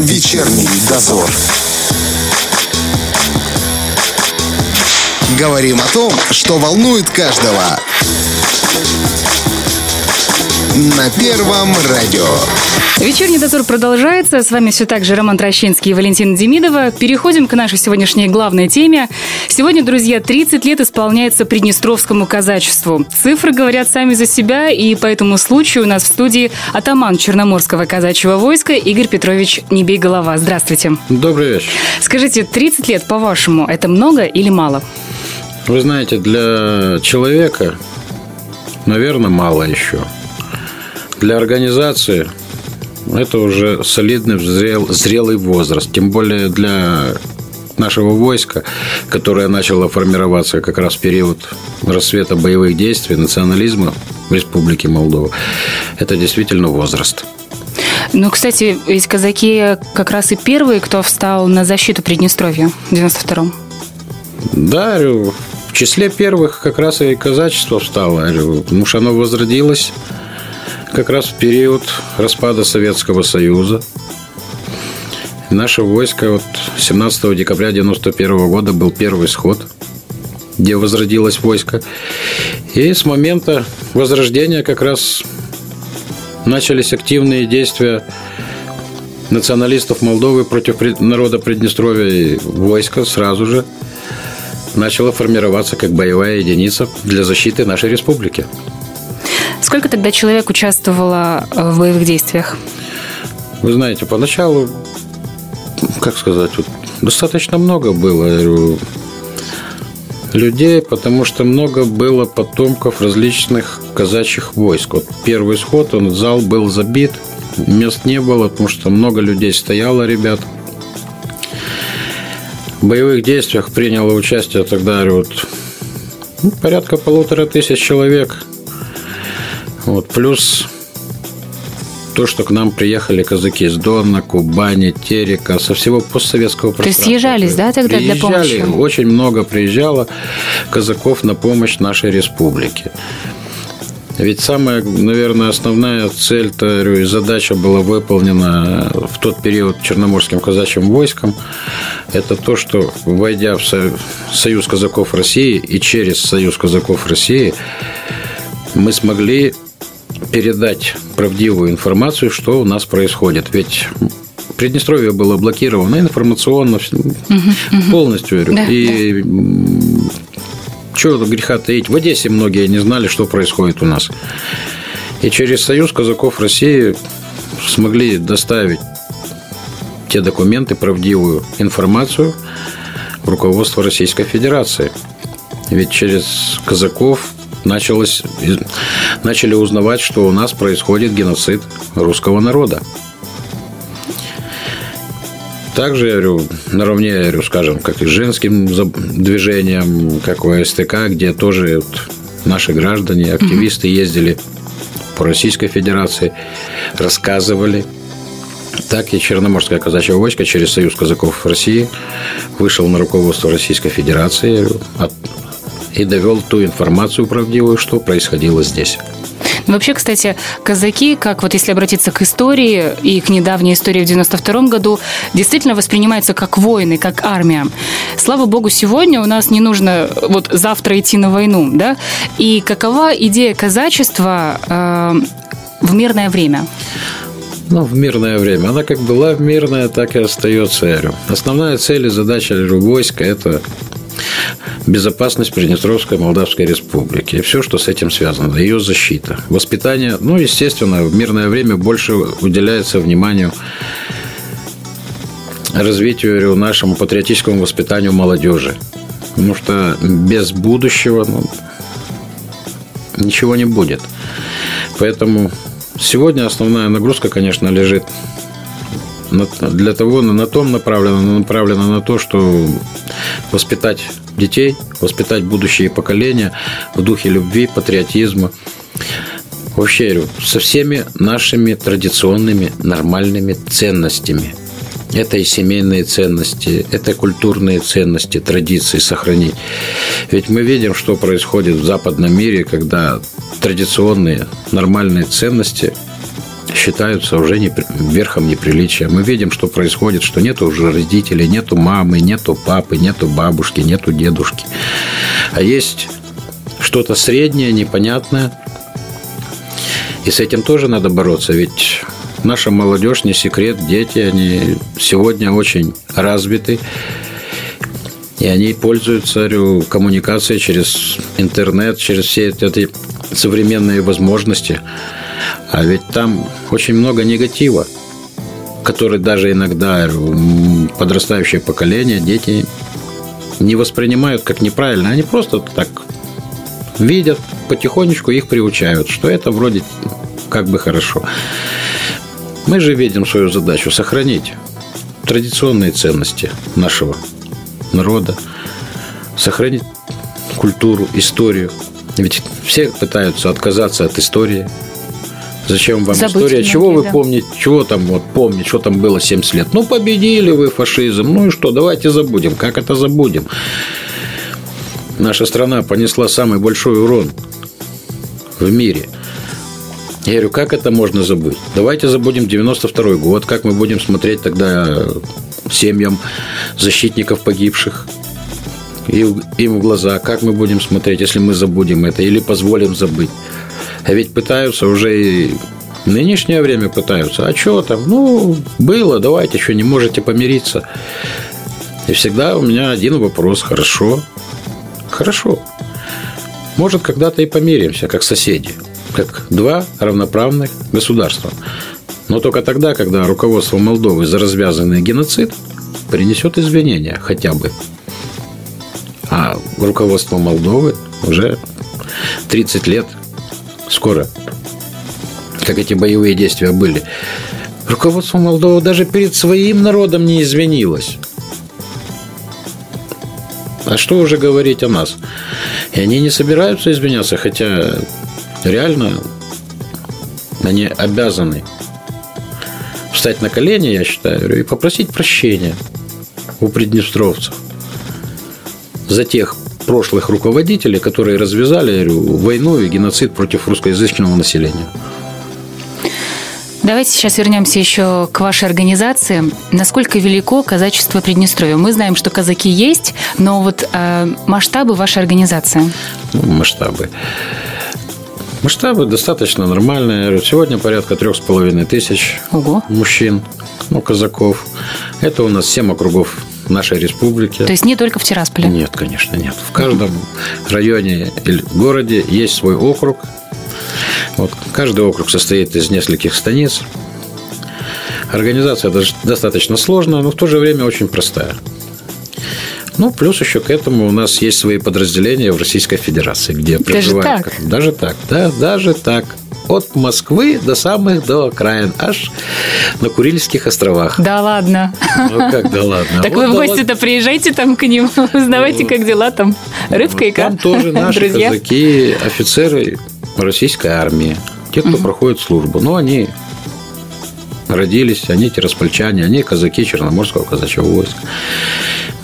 Вечерний дозор. Говорим о том, что волнует каждого. На Первом радио. Вечерний дозор продолжается. С вами все так же Роман Трощинский и Валентина Демидова. Переходим к нашей сегодняшней главной теме. Сегодня, друзья, 30 лет исполняется Приднестровскому казачеству. Цифры говорят сами за себя, и по этому случаю у нас в студии атаман Черноморского казачьего войска Игорь Петрович Небей-Голова. Здравствуйте. Добрый вечер. Скажите, 30 лет, по-вашему, это много или мало? Вы знаете, для человека, наверное, мало еще. Для организации это уже солидный, зрел, зрелый возраст. Тем более для нашего войска, которое начало формироваться как раз в период рассвета боевых действий, национализма в Республике Молдова. Это действительно возраст. Ну, кстати, ведь казаки как раз и первые, кто встал на защиту Приднестровья в 92-м. Да, в числе первых как раз и казачество встало, что оно возродилось как раз в период распада Советского Союза. Наше войско вот 17 декабря 1991 года был первый сход, где возродилось войско. И с момента возрождения как раз начались активные действия националистов Молдовы против народа Приднестровья и войска сразу же начало формироваться как боевая единица для защиты нашей республики. Сколько тогда человек участвовало в боевых действиях? Вы знаете, поначалу, как сказать, вот, достаточно много было людей, потому что много было потомков различных казачьих войск. Вот первый сход, он зал был забит, мест не было, потому что много людей стояло, ребят. В боевых действиях приняло участие тогда вот, ну, порядка полутора тысяч человек – вот, плюс то, что к нам приехали казаки из Дона, Кубани, Терека, со всего постсоветского пространства. То есть съезжались, да, тогда приезжали, для помощи? Очень много приезжало казаков на помощь нашей республике. Ведь самая, наверное, основная цель и задача была выполнена в тот период Черноморским казачьим войском. Это то, что, войдя в Союз казаков России и через Союз казаков России, мы смогли передать правдивую информацию, что у нас происходит. Ведь Приднестровье было блокировано информационно угу, полностью. Да, и да. что греха таить, в Одессе многие не знали, что происходит у нас. И через Союз казаков России смогли доставить те документы, правдивую информацию в руководство Российской Федерации. Ведь через казаков началось, начали узнавать, что у нас происходит геноцид русского народа. Также, я говорю, наравне, я говорю, скажем, как и с женским движением, как у СТК, где тоже вот наши граждане, активисты ездили по Российской Федерации, рассказывали. Так и Черноморское казачье войско через Союз казаков России вышел на руководство Российской Федерации, и довел ту информацию правдивую, что происходило здесь. Ну, вообще, кстати, казаки, как вот если обратиться к истории и к недавней истории в 92 году, действительно воспринимаются как воины, как армия. Слава богу, сегодня у нас не нужно вот завтра идти на войну, да? И какова идея казачества э, в мирное время? Ну, в мирное время. Она как была в мирное, так и остается, я говорю. Основная цель и задача войска – это безопасность Приднестровской Молдавской Республики и все, что с этим связано, ее защита, воспитание. Ну, естественно, в мирное время больше уделяется вниманию развитию нашему патриотическому воспитанию молодежи. Потому что без будущего ну, ничего не будет. Поэтому сегодня основная нагрузка, конечно, лежит для того, на том направлено, направлено на то, что воспитать детей, воспитать будущее поколения в духе любви, патриотизма. Вообще, со всеми нашими традиционными нормальными ценностями. Это и семейные ценности, это культурные ценности, традиции сохранить. Ведь мы видим, что происходит в западном мире, когда традиционные нормальные ценности считаются уже не, верхом неприличия. Мы видим, что происходит, что нету уже родителей, нету мамы, нету папы, нету бабушки, нету дедушки. А есть что-то среднее, непонятное. И с этим тоже надо бороться, ведь наша молодежь, не секрет, дети, они сегодня очень развиты. И они пользуются говорю, коммуникацией через интернет, через все эти современные возможности. А ведь там очень много негатива, который даже иногда подрастающее поколение, дети не воспринимают как неправильно. Они просто так видят, потихонечку их приучают, что это вроде как бы хорошо. Мы же видим свою задачу сохранить традиционные ценности нашего народа, сохранить культуру, историю. Ведь все пытаются отказаться от истории. Зачем вам Забыть история? Многие, чего вы да. помните? Чего там вот помнить? Что там было 70 лет? Ну, победили вы фашизм. Ну и что? Давайте забудем. Как это забудем? Наша страна понесла самый большой урон в мире. Я говорю, как это можно забыть? Давайте забудем 92 год, как мы будем смотреть тогда семьям защитников погибших и им в глаза, как мы будем смотреть, если мы забудем это или позволим забыть. А ведь пытаются уже и в нынешнее время пытаются. А что там? Ну, было, давайте, еще не можете помириться. И всегда у меня один вопрос. Хорошо. Хорошо. Может, когда-то и помиримся, как соседи. Как два равноправных государства. Но только тогда, когда руководство Молдовы за развязанный геноцид принесет извинения хотя бы. А руководство Молдовы уже 30 лет скоро, как эти боевые действия были. Руководство Молдовы даже перед своим народом не извинилось. А что уже говорить о нас? И они не собираются извиняться, хотя реально они обязаны встать на колени, я считаю, и попросить прощения у приднестровцев за тех прошлых руководителей, которые развязали войну и геноцид против русскоязычного населения. Давайте сейчас вернемся еще к вашей организации. Насколько велико казачество Приднестровья? Мы знаем, что казаки есть, но вот э, масштабы вашей организации? Ну, масштабы. Масштабы достаточно нормальные. Сегодня порядка трех с половиной тысяч Ого. мужчин, ну, казаков. Это у нас семь округов нашей республики. То есть не только в Тирасполе? Нет, конечно, нет. В каждом районе или городе есть свой округ. Вот, каждый округ состоит из нескольких станиц. Организация достаточно сложная, но в то же время очень простая. Ну, плюс еще к этому у нас есть свои подразделения в Российской Федерации, где даже проживают. Так? Даже так? Да, даже так. От Москвы до самых до окраин, аж на Курильских островах. Да ладно. Ну как да ладно. Так вот, вы в гости-то приезжайте там к ним, узнавайте, как дела там. Рыбка и Там тоже наши казаки, офицеры российской армии, те, кто проходит службу. Ну, они родились, они тираспольчане, они казаки Черноморского казачьего войска.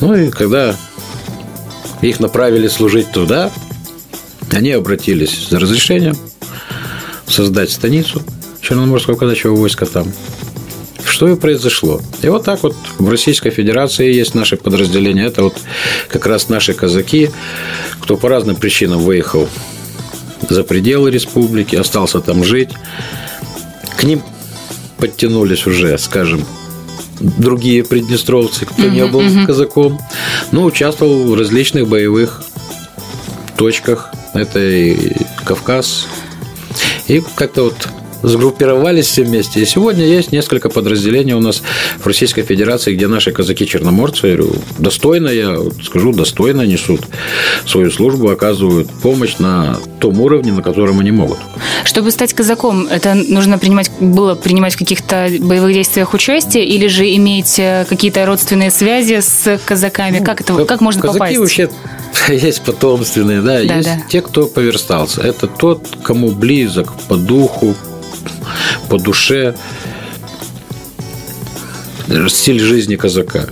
Ну и когда их направили служить туда, они обратились за разрешением создать станицу Черноморского казачьего войска там. Что и произошло. И вот так вот в Российской Федерации есть наши подразделения. Это вот как раз наши казаки, кто по разным причинам выехал за пределы республики, остался там жить. К ним подтянулись уже, скажем, другие приднестровцы, кто не был казаком. Ну, участвовал в различных боевых точках. Это и Кавказ. И как-то вот сгруппировались все вместе. И сегодня есть несколько подразделений у нас в Российской Федерации, где наши казаки-черноморцы достойно, я скажу, достойно несут свою службу, оказывают помощь на том уровне, на котором они могут. Чтобы стать казаком, это нужно принимать, было принимать в каких-то боевых действиях участие или же иметь э, какие-то родственные связи с казаками? Ну, как это, как можно казаки попасть? вообще есть потомственные, да, да есть да. те, кто поверстался. Это тот, кому близок по духу, по душе стиль жизни казака.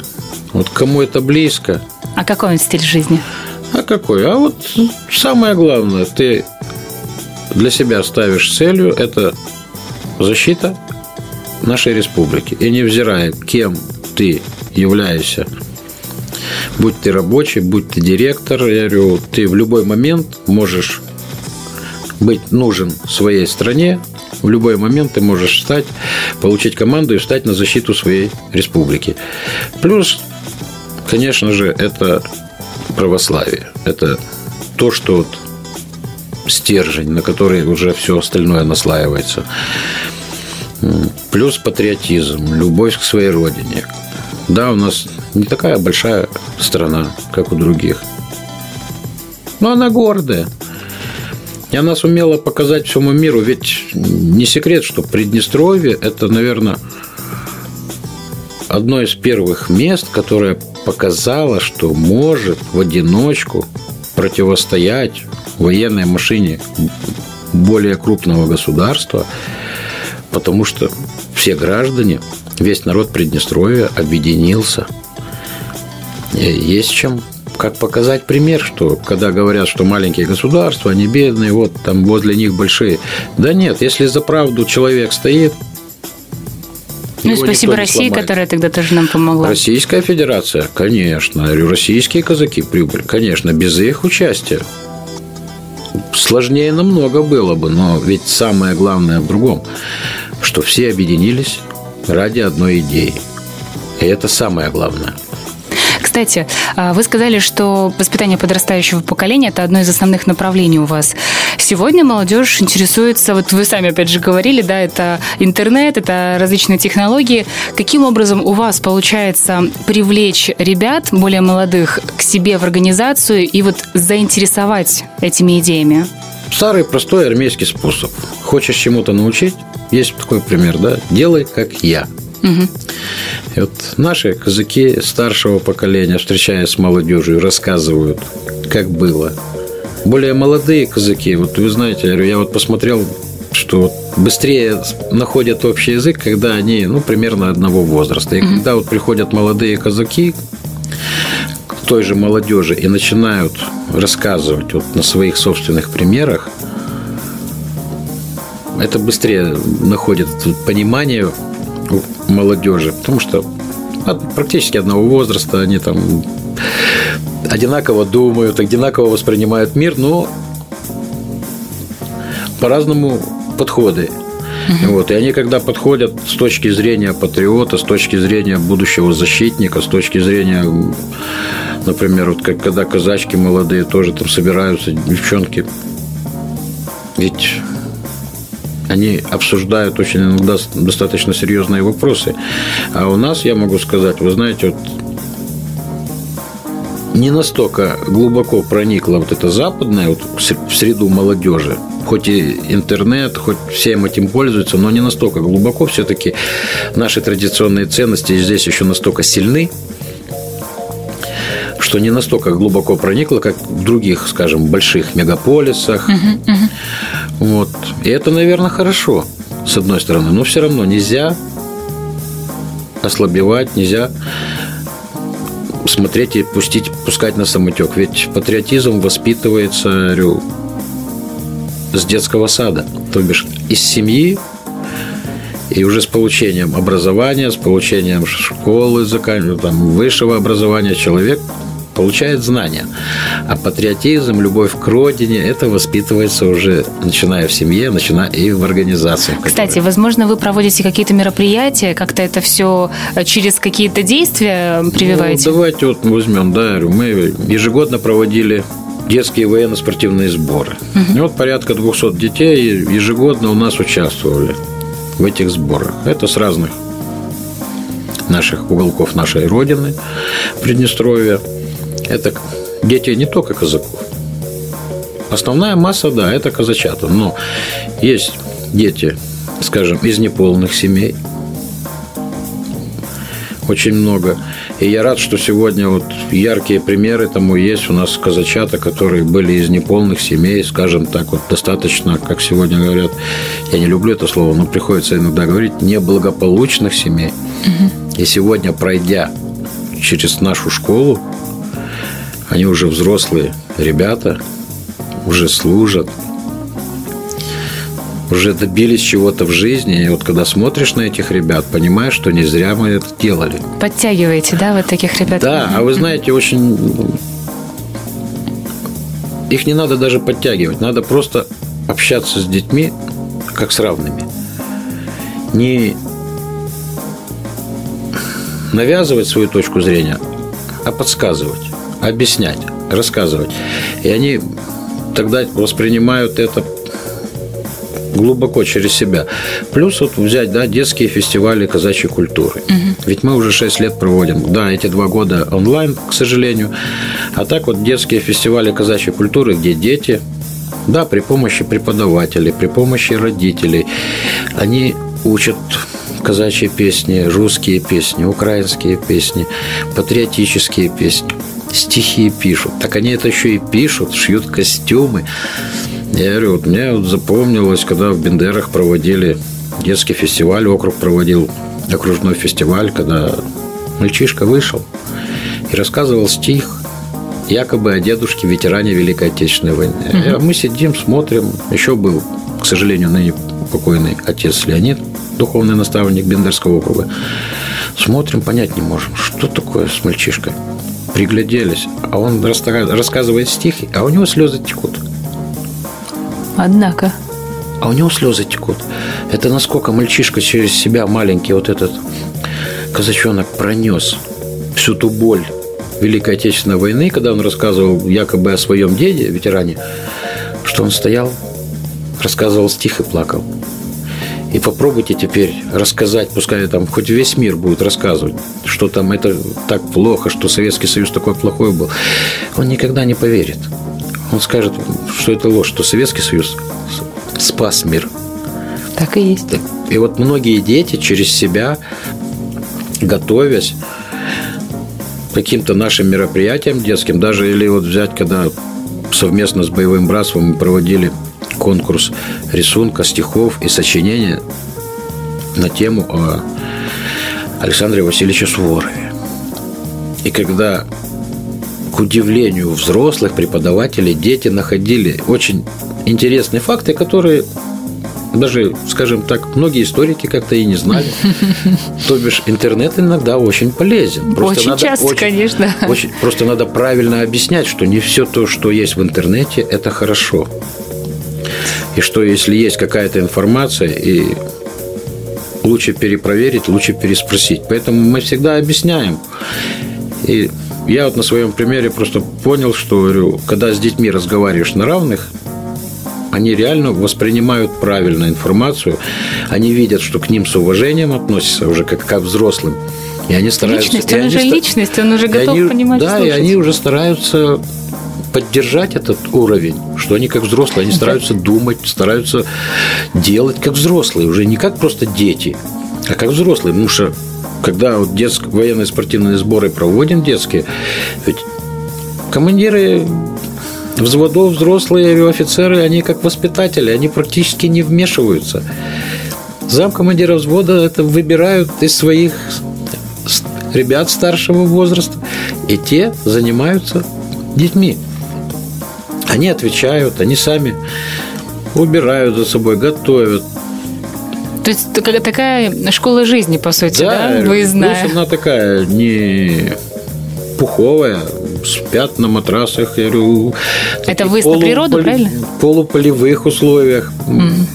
Вот кому это близко. А какой он стиль жизни? А какой? А вот самое главное, ты для себя ставишь целью это защита нашей республики. И невзирая, кем ты являешься, будь ты рабочий, будь ты директор, я говорю, ты в любой момент можешь быть нужен своей стране, в любой момент ты можешь встать, получить команду и встать на защиту своей республики. Плюс, конечно же, это православие. Это то, что вот стержень, на который уже все остальное наслаивается. Плюс патриотизм, любовь к своей родине. Да, у нас не такая большая страна, как у других. Но она гордая. И она сумела показать всему миру. Ведь не секрет, что Приднестровье – это, наверное, одно из первых мест, которое показало, что может в одиночку противостоять военной машине более крупного государства, потому что все граждане, весь народ Приднестровья объединился. Есть чем как показать пример, что когда говорят, что маленькие государства, они бедные, вот там возле них большие. Да нет, если за правду человек стоит, ну и спасибо России, которая тогда тоже нам помогла. Российская Федерация, конечно. Российские казаки прибыль, конечно, без их участия. Сложнее намного было бы, но ведь самое главное в другом, что все объединились ради одной идеи. И это самое главное. Кстати, а, вы сказали, что воспитание подрастающего поколения – это одно из основных направлений у вас. Сегодня молодежь интересуется, вот вы сами опять же говорили, да, это интернет, это различные технологии. Каким образом у вас получается привлечь ребят более молодых к себе в организацию и вот заинтересовать этими идеями? Старый простой армейский способ. Хочешь чему-то научить? Есть такой пример, да? Делай, как я. Угу. И вот наши казаки старшего поколения, встречаясь с молодежью, рассказывают, как было. Более молодые казаки, вот вы знаете, я вот посмотрел, что быстрее находят общий язык, когда они, ну, примерно одного возраста. И mm когда вот приходят молодые казаки к той же молодежи и начинают рассказывать вот на своих собственных примерах, это быстрее находит понимание молодежи, потому что практически одного возраста, они там одинаково думают, одинаково воспринимают мир, но по-разному подходы. Угу. Вот. И они, когда подходят с точки зрения патриота, с точки зрения будущего защитника, с точки зрения, например, вот как когда казачки молодые тоже там собираются, девчонки, ведь они обсуждают очень иногда достаточно серьезные вопросы. А у нас, я могу сказать, вы знаете, вот не настолько глубоко проникла вот эта западная вот в среду молодежи, хоть и интернет, хоть всем этим пользуются, но не настолько глубоко. Все-таки наши традиционные ценности здесь еще настолько сильны, что не настолько глубоко проникло, как в других, скажем, больших мегаполисах. Uh-huh, uh-huh. Вот. И это, наверное, хорошо, с одной стороны. Но все равно нельзя ослабевать, нельзя смотреть и пустить, пускать на самотек. Ведь патриотизм воспитывается говорю, с детского сада, то бишь из семьи и уже с получением образования, с получением школы, там, высшего образования человек получает знания. А патриотизм, любовь к родине, это воспитывается уже начиная в семье, начиная и в организации. Кстати, возможно, вы проводите какие-то мероприятия, как-то это все э, через какие-то действия прививаете? Ну, давайте вот возьмем, да, мы ежегодно проводили детские военно-спортивные сборы. Угу. И вот порядка 200 детей ежегодно у нас участвовали в этих сборах. Это с разных наших уголков нашей Родины, Приднестровья. Это дети не только казаков. Основная масса, да, это казачата. Но есть дети, скажем, из неполных семей. Очень много. И я рад, что сегодня вот яркие примеры тому есть. У нас казачата, которые были из неполных семей, скажем так, вот достаточно, как сегодня говорят, я не люблю это слово, но приходится иногда говорить, неблагополучных семей. Угу. И сегодня, пройдя через нашу школу, они уже взрослые ребята, уже служат. уже добились чего-то в жизни. И вот когда смотришь на этих ребят, понимаешь, что не зря мы это делали. Подтягиваете, да, вот таких ребят? Да, а вы знаете, очень... Их не надо даже подтягивать, надо просто общаться с детьми как с равными. Не навязывать свою точку зрения, а подсказывать, объяснять, рассказывать. И они тогда воспринимают это глубоко через себя. Плюс вот взять да, детские фестивали казачьей культуры. Угу. Ведь мы уже 6 лет проводим. Да, эти два года онлайн, к сожалению. А так вот детские фестивали казачьей культуры, где дети, да, при помощи преподавателей, при помощи родителей, они учат казачьи песни, русские песни, украинские песни, патриотические песни, стихи пишут. Так они это еще и пишут, шьют костюмы. Я говорю, вот мне вот запомнилось, когда в Бендерах проводили детский фестиваль, округ проводил окружной фестиваль, когда мальчишка вышел и рассказывал стих якобы о дедушке ветеране Великой Отечественной войны. Угу. Мы сидим, смотрим. Еще был, к сожалению, ныне покойный отец Леонид, духовный наставник Бендерского округа. Смотрим, понять не можем, что такое с мальчишкой. Пригляделись, а он рассказывает стихи, а у него слезы текут. Однако. А у него слезы текут. Это насколько мальчишка через себя маленький вот этот казачонок пронес всю ту боль Великой Отечественной войны, когда он рассказывал якобы о своем деде, ветеране, что он стоял, рассказывал стих и плакал. И попробуйте теперь рассказать, пускай там хоть весь мир будет рассказывать, что там это так плохо, что Советский Союз такой плохой был. Он никогда не поверит. Он скажет, что это ложь, что Советский Союз спас мир. Так и есть. И вот многие дети через себя, готовясь к каким-то нашим мероприятиям детским, даже или вот взять, когда совместно с боевым братством мы проводили конкурс рисунка, стихов и сочинения на тему о Александре Васильевиче Суворове. И когда, к удивлению взрослых преподавателей, дети находили очень интересные факты, которые даже, скажем так, многие историки как-то и не знали. То бишь интернет иногда очень полезен. Просто очень надо, часто, очень, конечно. Очень, просто надо правильно объяснять, что не все то, что есть в интернете, это хорошо. И что если есть какая-то информация, и лучше перепроверить, лучше переспросить. Поэтому мы всегда объясняем. И я вот на своем примере просто понял, что говорю, когда с детьми разговариваешь на равных, они реально воспринимают правильную информацию, они видят, что к ним с уважением относятся уже как к взрослым. И они стараются... Личность, он уже личность, он уже готов они, понимать, Да, слушать. и они уже стараются поддержать этот уровень, что они как взрослые, они стараются думать, стараются делать как взрослые, уже не как просто дети, а как взрослые. Потому что когда вот детские военные спортивные сборы проводим детские, ведь командиры взводов, взрослые офицеры, они как воспитатели, они практически не вмешиваются. Зам командира взвода это выбирают из своих ребят старшего возраста, и те занимаются детьми. Они отвечают, они сами убирают за собой, готовят. То есть такая школа жизни, по сути, да, да? выездная? Плюс она такая не пуховая, спят на матрасах, я говорю. Это выезд полуполи... на природу, правильно? В полуполевых условиях. Mm.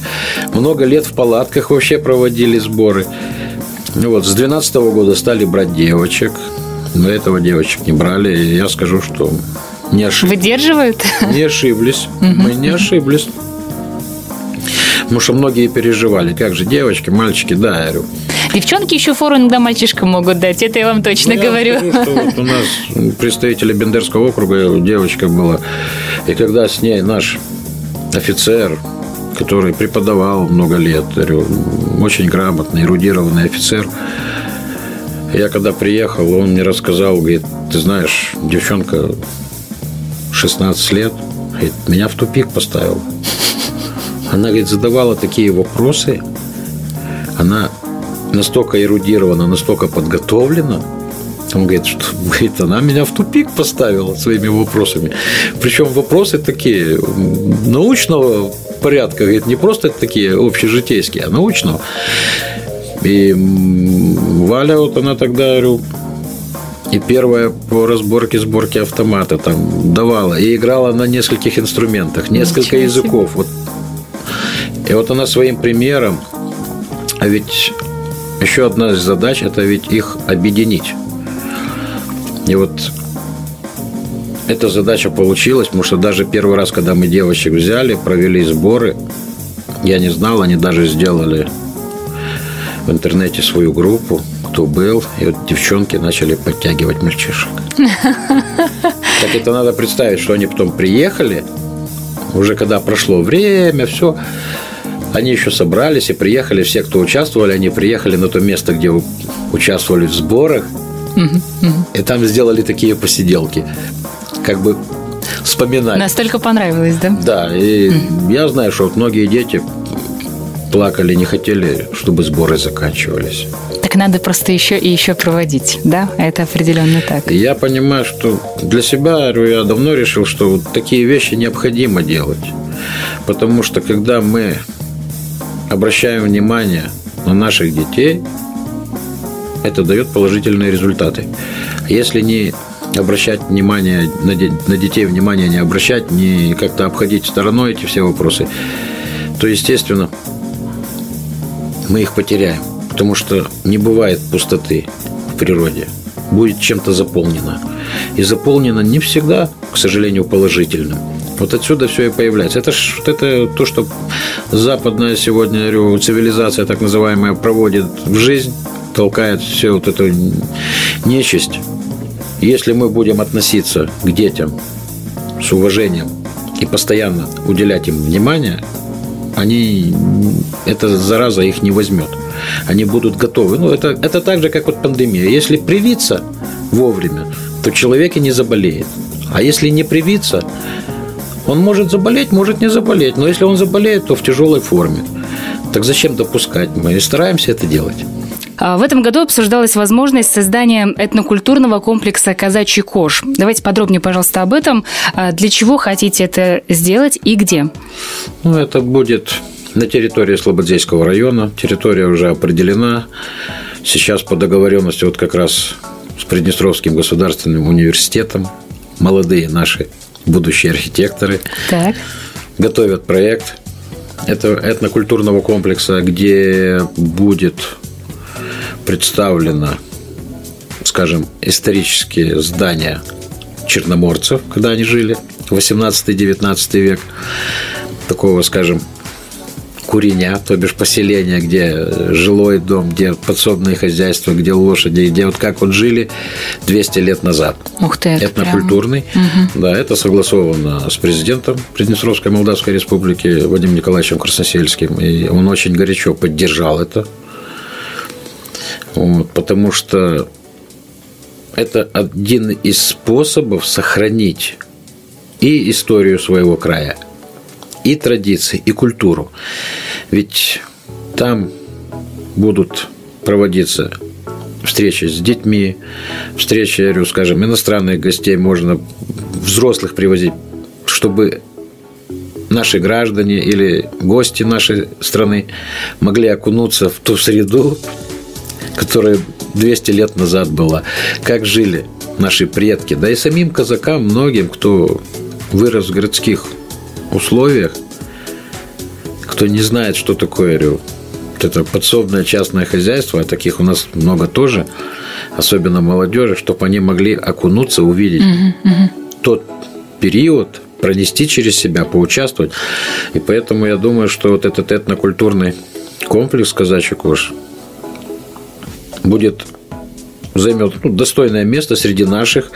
Много лет в палатках вообще проводили сборы. Вот, с 2012 года стали брать девочек. До этого девочек не брали. И я скажу, что не ошиблись. Выдерживают? Не ошиблись. Мы не ошиблись. Потому что многие переживали. Как же девочки, мальчики, да, я говорю. Девчонки еще фору иногда мальчишкам могут дать, это я вам точно ну, говорю. Я скажу, что вот у нас представители Бендерского округа девочка была. И когда с ней наш офицер, который преподавал много лет, говорю, очень грамотный, эрудированный офицер, я когда приехал, он мне рассказал, говорит, ты знаешь, девчонка 16 лет, говорит, меня в тупик поставила. Она, говорит, задавала такие вопросы, она настолько эрудирована, настолько подготовлена, он говорит, что говорит, она меня в тупик поставила своими вопросами. Причем вопросы такие научного порядка, говорит, не просто такие общежитейские, а научного. И Валя, вот она тогда, говорю, и первая по разборке, сборке автомата там давала. И играла на нескольких инструментах, несколько Ничего языков. Вот. И вот она своим примером, а ведь еще одна из задач – это ведь их объединить. И вот эта задача получилась, потому что даже первый раз, когда мы девочек взяли, провели сборы, я не знал, они даже сделали в интернете свою группу, кто был, и вот девчонки начали подтягивать мальчишек. Так это надо представить, что они потом приехали, уже когда прошло время, все, они еще собрались и приехали, все, кто участвовали, они приехали на то место, где участвовали в сборах, и там сделали такие посиделки, как бы вспоминать. Настолько понравилось, да? Да, и я знаю, что вот многие дети плакали, не хотели, чтобы сборы заканчивались. Так надо просто еще и еще проводить, да? Это определенно так. Я понимаю, что для себя я давно решил, что вот такие вещи необходимо делать. Потому что когда мы обращаем внимание на наших детей, это дает положительные результаты. Если не обращать внимание на, на детей, внимание не обращать, не как-то обходить стороной эти все вопросы, то, естественно, мы их потеряем. Потому что не бывает пустоты в природе. Будет чем-то заполнено. И заполнено не всегда, к сожалению, положительным. Вот отсюда все и появляется. Это, ж, это то, что западная сегодня говорю, цивилизация, так называемая, проводит в жизнь, толкает все вот эту нечисть. Если мы будем относиться к детям с уважением и постоянно уделять им внимание, они, эта зараза их не возьмет. Они будут готовы. Ну, это, это так же, как вот пандемия. Если привиться вовремя, то человек и не заболеет. А если не привиться, он может заболеть, может не заболеть. Но если он заболеет, то в тяжелой форме. Так зачем допускать? Мы и стараемся это делать. А в этом году обсуждалась возможность создания этнокультурного комплекса «Казачий кош». Давайте подробнее, пожалуйста, об этом. А для чего хотите это сделать и где? Ну, это будет на территории Слободзейского района. Территория уже определена. Сейчас по договоренности вот как раз с Приднестровским государственным университетом молодые наши будущие архитекторы так. готовят проект это этнокультурного комплекса, где будет представлено, скажем, исторические здания черноморцев, когда они жили, 18-19 век, такого, скажем, куреня, то бишь поселение, где жилой дом, где подсобное хозяйство, где лошади, где вот как вот жили 200 лет назад. Ух ты, это Этнокультурный. Прям... Да, это согласовано с президентом Приднестровской Молдавской Республики Вадимом Николаевичем Красносельским. И он очень горячо поддержал это. Вот, потому что это один из способов сохранить и историю своего края, и традиции, и культуру. Ведь там будут проводиться встречи с детьми, встречи, я говорю, скажем, иностранных гостей можно взрослых привозить, чтобы наши граждане или гости нашей страны могли окунуться в ту среду, которая 200 лет назад была, как жили наши предки, да и самим казакам, многим, кто вырос в городских условиях, кто не знает, что такое рю, вот это подсобное частное хозяйство, а таких у нас много тоже, особенно молодежи, чтобы они могли окунуться, увидеть угу, угу. тот период, пронести через себя, поучаствовать. И поэтому я думаю, что вот этот этнокультурный комплекс «Казачий кош» будет займет ну, достойное место среди наших,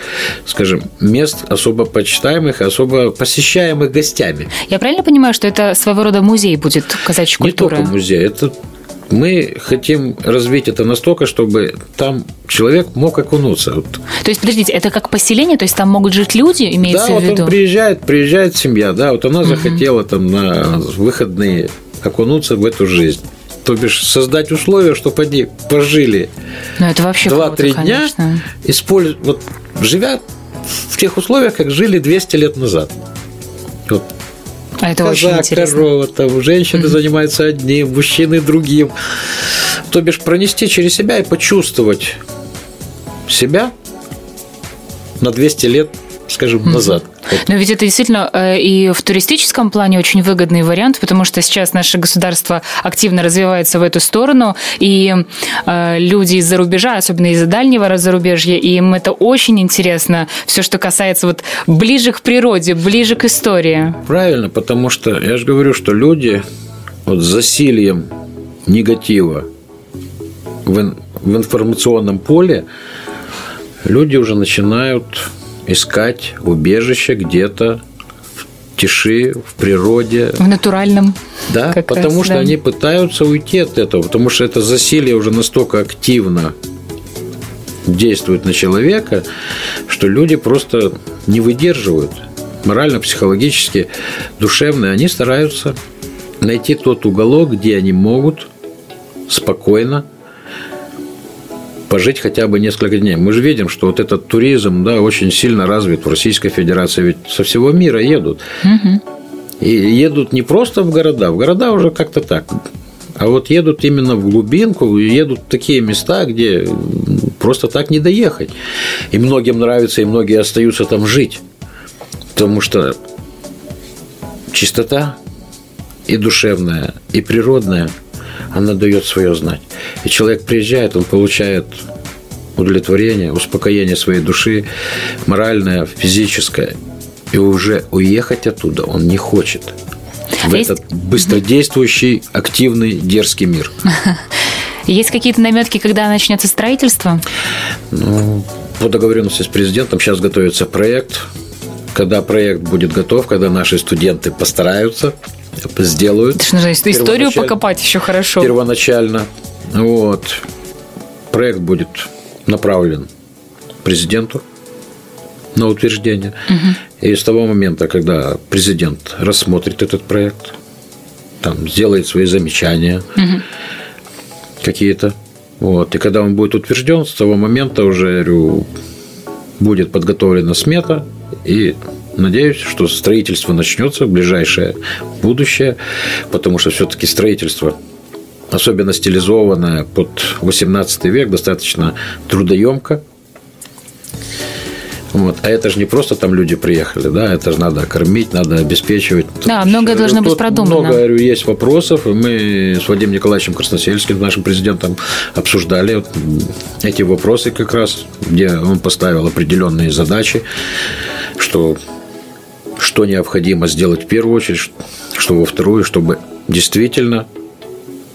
скажем, мест особо почитаемых, особо посещаемых гостями. Я правильно понимаю, что это своего рода музей будет казачьей культуры? Не только музей, это мы хотим развить это настолько, чтобы там человек мог окунуться. То есть, подождите, это как поселение, то есть там могут жить люди, имеется да, в виду? Да, вот он приезжает, приезжает семья, да, вот она угу. захотела там на выходные окунуться в эту жизнь то бишь создать условия, чтобы они пожили ну, это вообще 2-3 дня, использ... вот, живя в тех условиях, как жили 200 лет назад. Вот А это Коза, очень интересно. корова, там, женщины занимаются одним, мужчины другим. То бишь пронести через себя и почувствовать себя на 200 лет, скажем, назад. Но ведь это действительно э, и в туристическом плане очень выгодный вариант, потому что сейчас наше государство активно развивается в эту сторону, и э, люди из-за рубежа, особенно из-за дальнего зарубежья, им это очень интересно, все, что касается вот ближе к природе, ближе к истории. Правильно, потому что я же говорю, что люди вот с засильем негатива в, в информационном поле люди уже начинают искать убежище где-то в тиши, в природе. В натуральном. Да, потому раз, что да. они пытаются уйти от этого, потому что это засилье уже настолько активно действует на человека, что люди просто не выдерживают морально, психологически, душевно. Они стараются найти тот уголок, где они могут спокойно пожить хотя бы несколько дней. Мы же видим, что вот этот туризм, да, очень сильно развит в Российской Федерации, ведь со всего мира едут. И едут не просто в города, в города уже как-то так, а вот едут именно в глубинку, едут в такие места, где просто так не доехать. И многим нравится, и многие остаются там жить. Потому что чистота и душевная, и природная, она дает свое знать. И человек приезжает, он получает удовлетворение, успокоение своей души, моральное, физическое. И уже уехать оттуда он не хочет. В А есть- этот быстродействующий, активный, дерзкий мир. Есть какие-то наметки, когда начнется строительство? Ну, по договоренности с президентом сейчас готовится проект. Когда проект будет готов, когда наши студенты постараются, сделают. Это ж нужно историю покопать еще хорошо. Первоначально. Вот. Проект будет направлен президенту на утверждение. И с того момента, когда президент рассмотрит этот проект, там, сделает свои замечания какие-то, вот, и когда он будет утвержден, с того момента уже, говорю, будет подготовлена смета, и надеюсь, что строительство начнется в ближайшее будущее, потому что все-таки строительство особенно стилизованное под 18 век, достаточно трудоемко. Вот. А это же не просто там люди приехали, да, это же надо кормить, надо обеспечивать. Да, многое э, должно быть тут продумано. Много, говорю, есть вопросов, и мы с Владимиром Николаевичем Красносельским, нашим президентом, обсуждали вот эти вопросы как раз, где он поставил определенные задачи, что что необходимо сделать в первую очередь, что во вторую, чтобы действительно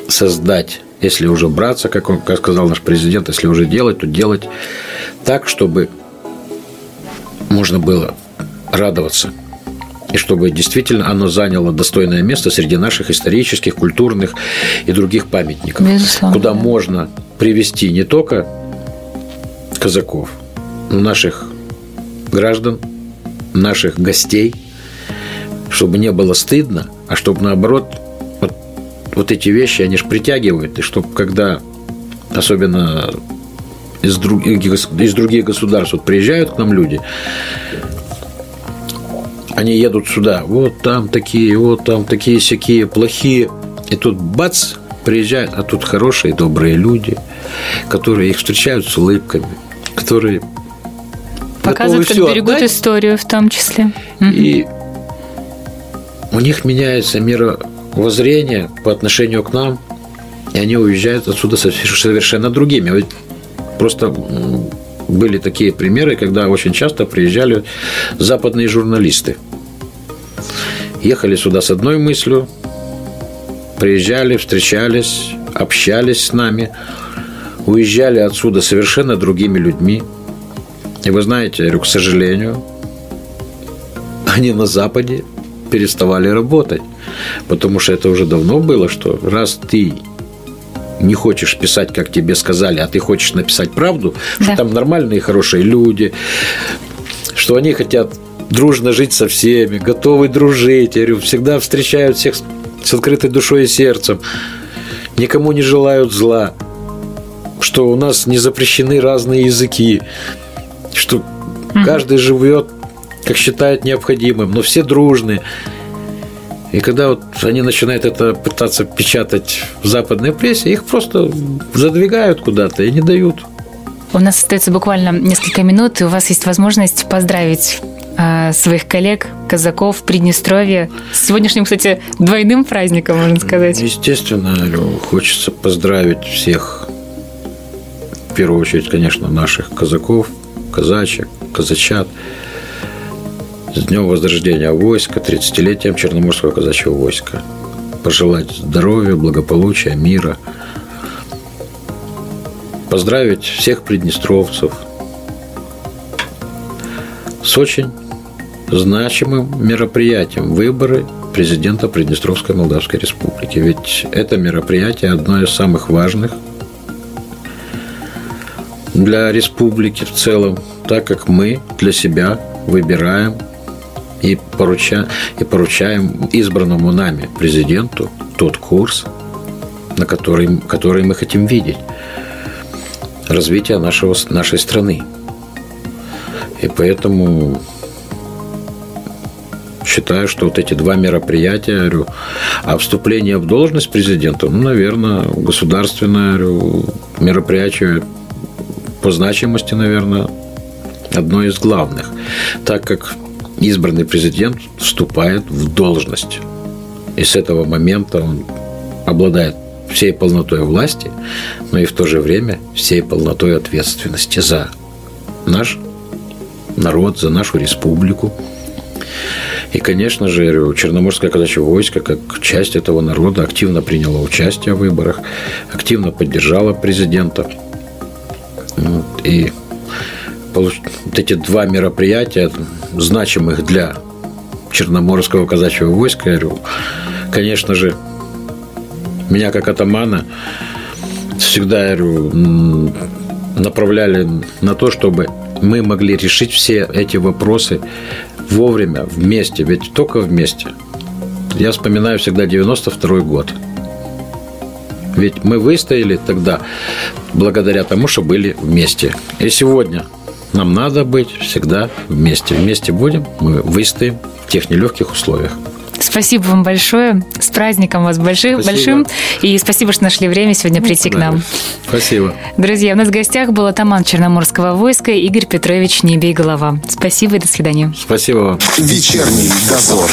создать, если уже браться, как, он, как сказал наш президент, если уже делать, то делать так, чтобы можно было радоваться. И чтобы действительно оно заняло достойное место среди наших исторических, культурных и других памятников. Безусловно. Куда можно привести не только казаков, но наших граждан, наших гостей, чтобы не было стыдно, а чтобы наоборот вот, вот эти вещи, они же притягивают, и чтобы когда особенно из других, из других государств вот приезжают к нам люди, они едут сюда, вот там такие, вот там такие всякие плохие, и тут бац, приезжают, а тут хорошие, добрые люди, которые их встречают с улыбками, которые Показывают, как готовы всё берегут отдать, историю в том числе. и у них меняется мировоззрение по отношению к нам, и они уезжают отсюда совершенно другими. Ведь просто были такие примеры, когда очень часто приезжали западные журналисты. Ехали сюда с одной мыслью, приезжали, встречались, общались с нами, уезжали отсюда совершенно другими людьми. И вы знаете, я говорю, к сожалению, они на Западе переставали работать. Потому что это уже давно было, что раз ты не хочешь писать, как тебе сказали, а ты хочешь написать правду, Да. что там нормальные, хорошие люди, что они хотят дружно жить со всеми, готовы дружить, я говорю, всегда встречают всех с- с открытой душой и сердцем, никому не желают зла, что у нас не запрещены разные языки, что каждый живет, как считает необходимым, но все дружны. И когда вот они начинают это пытаться печатать в западной прессе, их просто задвигают куда-то и не дают. У нас остается буквально несколько минут, и у вас есть возможность поздравить а, своих коллег, казаков, Приднестровья. С сегодняшним, кстати, двойным праздником, можно сказать. Естественно, хочется поздравить всех, в первую очередь, конечно, наших казаков, казачек, казачат, с Днем Возрождения войска, 30-летием Черноморского казачьего войска. Пожелать здоровья, благополучия, мира. Поздравить всех приднестровцев с очень значимым мероприятием выборы президента Приднестровской Молдавской Республики. Ведь это мероприятие одно из самых важных для республики в целом, так как мы для себя выбираем и, поруча, и поручаем избранному нами президенту тот курс, на который, который мы хотим видеть. Развитие нашего, нашей страны. И поэтому считаю, что вот эти два мероприятия, говорю, а вступление в должность президента, ну, наверное, государственное говорю, мероприятие по значимости, наверное, одно из главных, так как избранный президент вступает в должность. И с этого момента он обладает всей полнотой власти, но и в то же время всей полнотой ответственности за наш народ, за нашу республику. И, конечно же, Черноморское казачье войско, как часть этого народа, активно приняло участие в выборах, активно поддержало президента. И вот эти два мероприятия, значимых для Черноморского казачьего войска, конечно же, меня как атамана всегда говорю, направляли на то, чтобы мы могли решить все эти вопросы вовремя, вместе, ведь только вместе. Я вспоминаю всегда 92 год. Ведь мы выстояли тогда благодаря тому, что были вместе. И сегодня нам надо быть всегда вместе. Вместе будем, мы выстоим в тех нелегких условиях. Спасибо вам большое. С праздником вас большим, большим. И спасибо, что нашли время сегодня прийти да. к нам. Спасибо. Друзья, у нас в гостях был атаман Черноморского войска Игорь Петрович Небей Голова. Спасибо и до свидания. Спасибо вам. Вечерний дозор.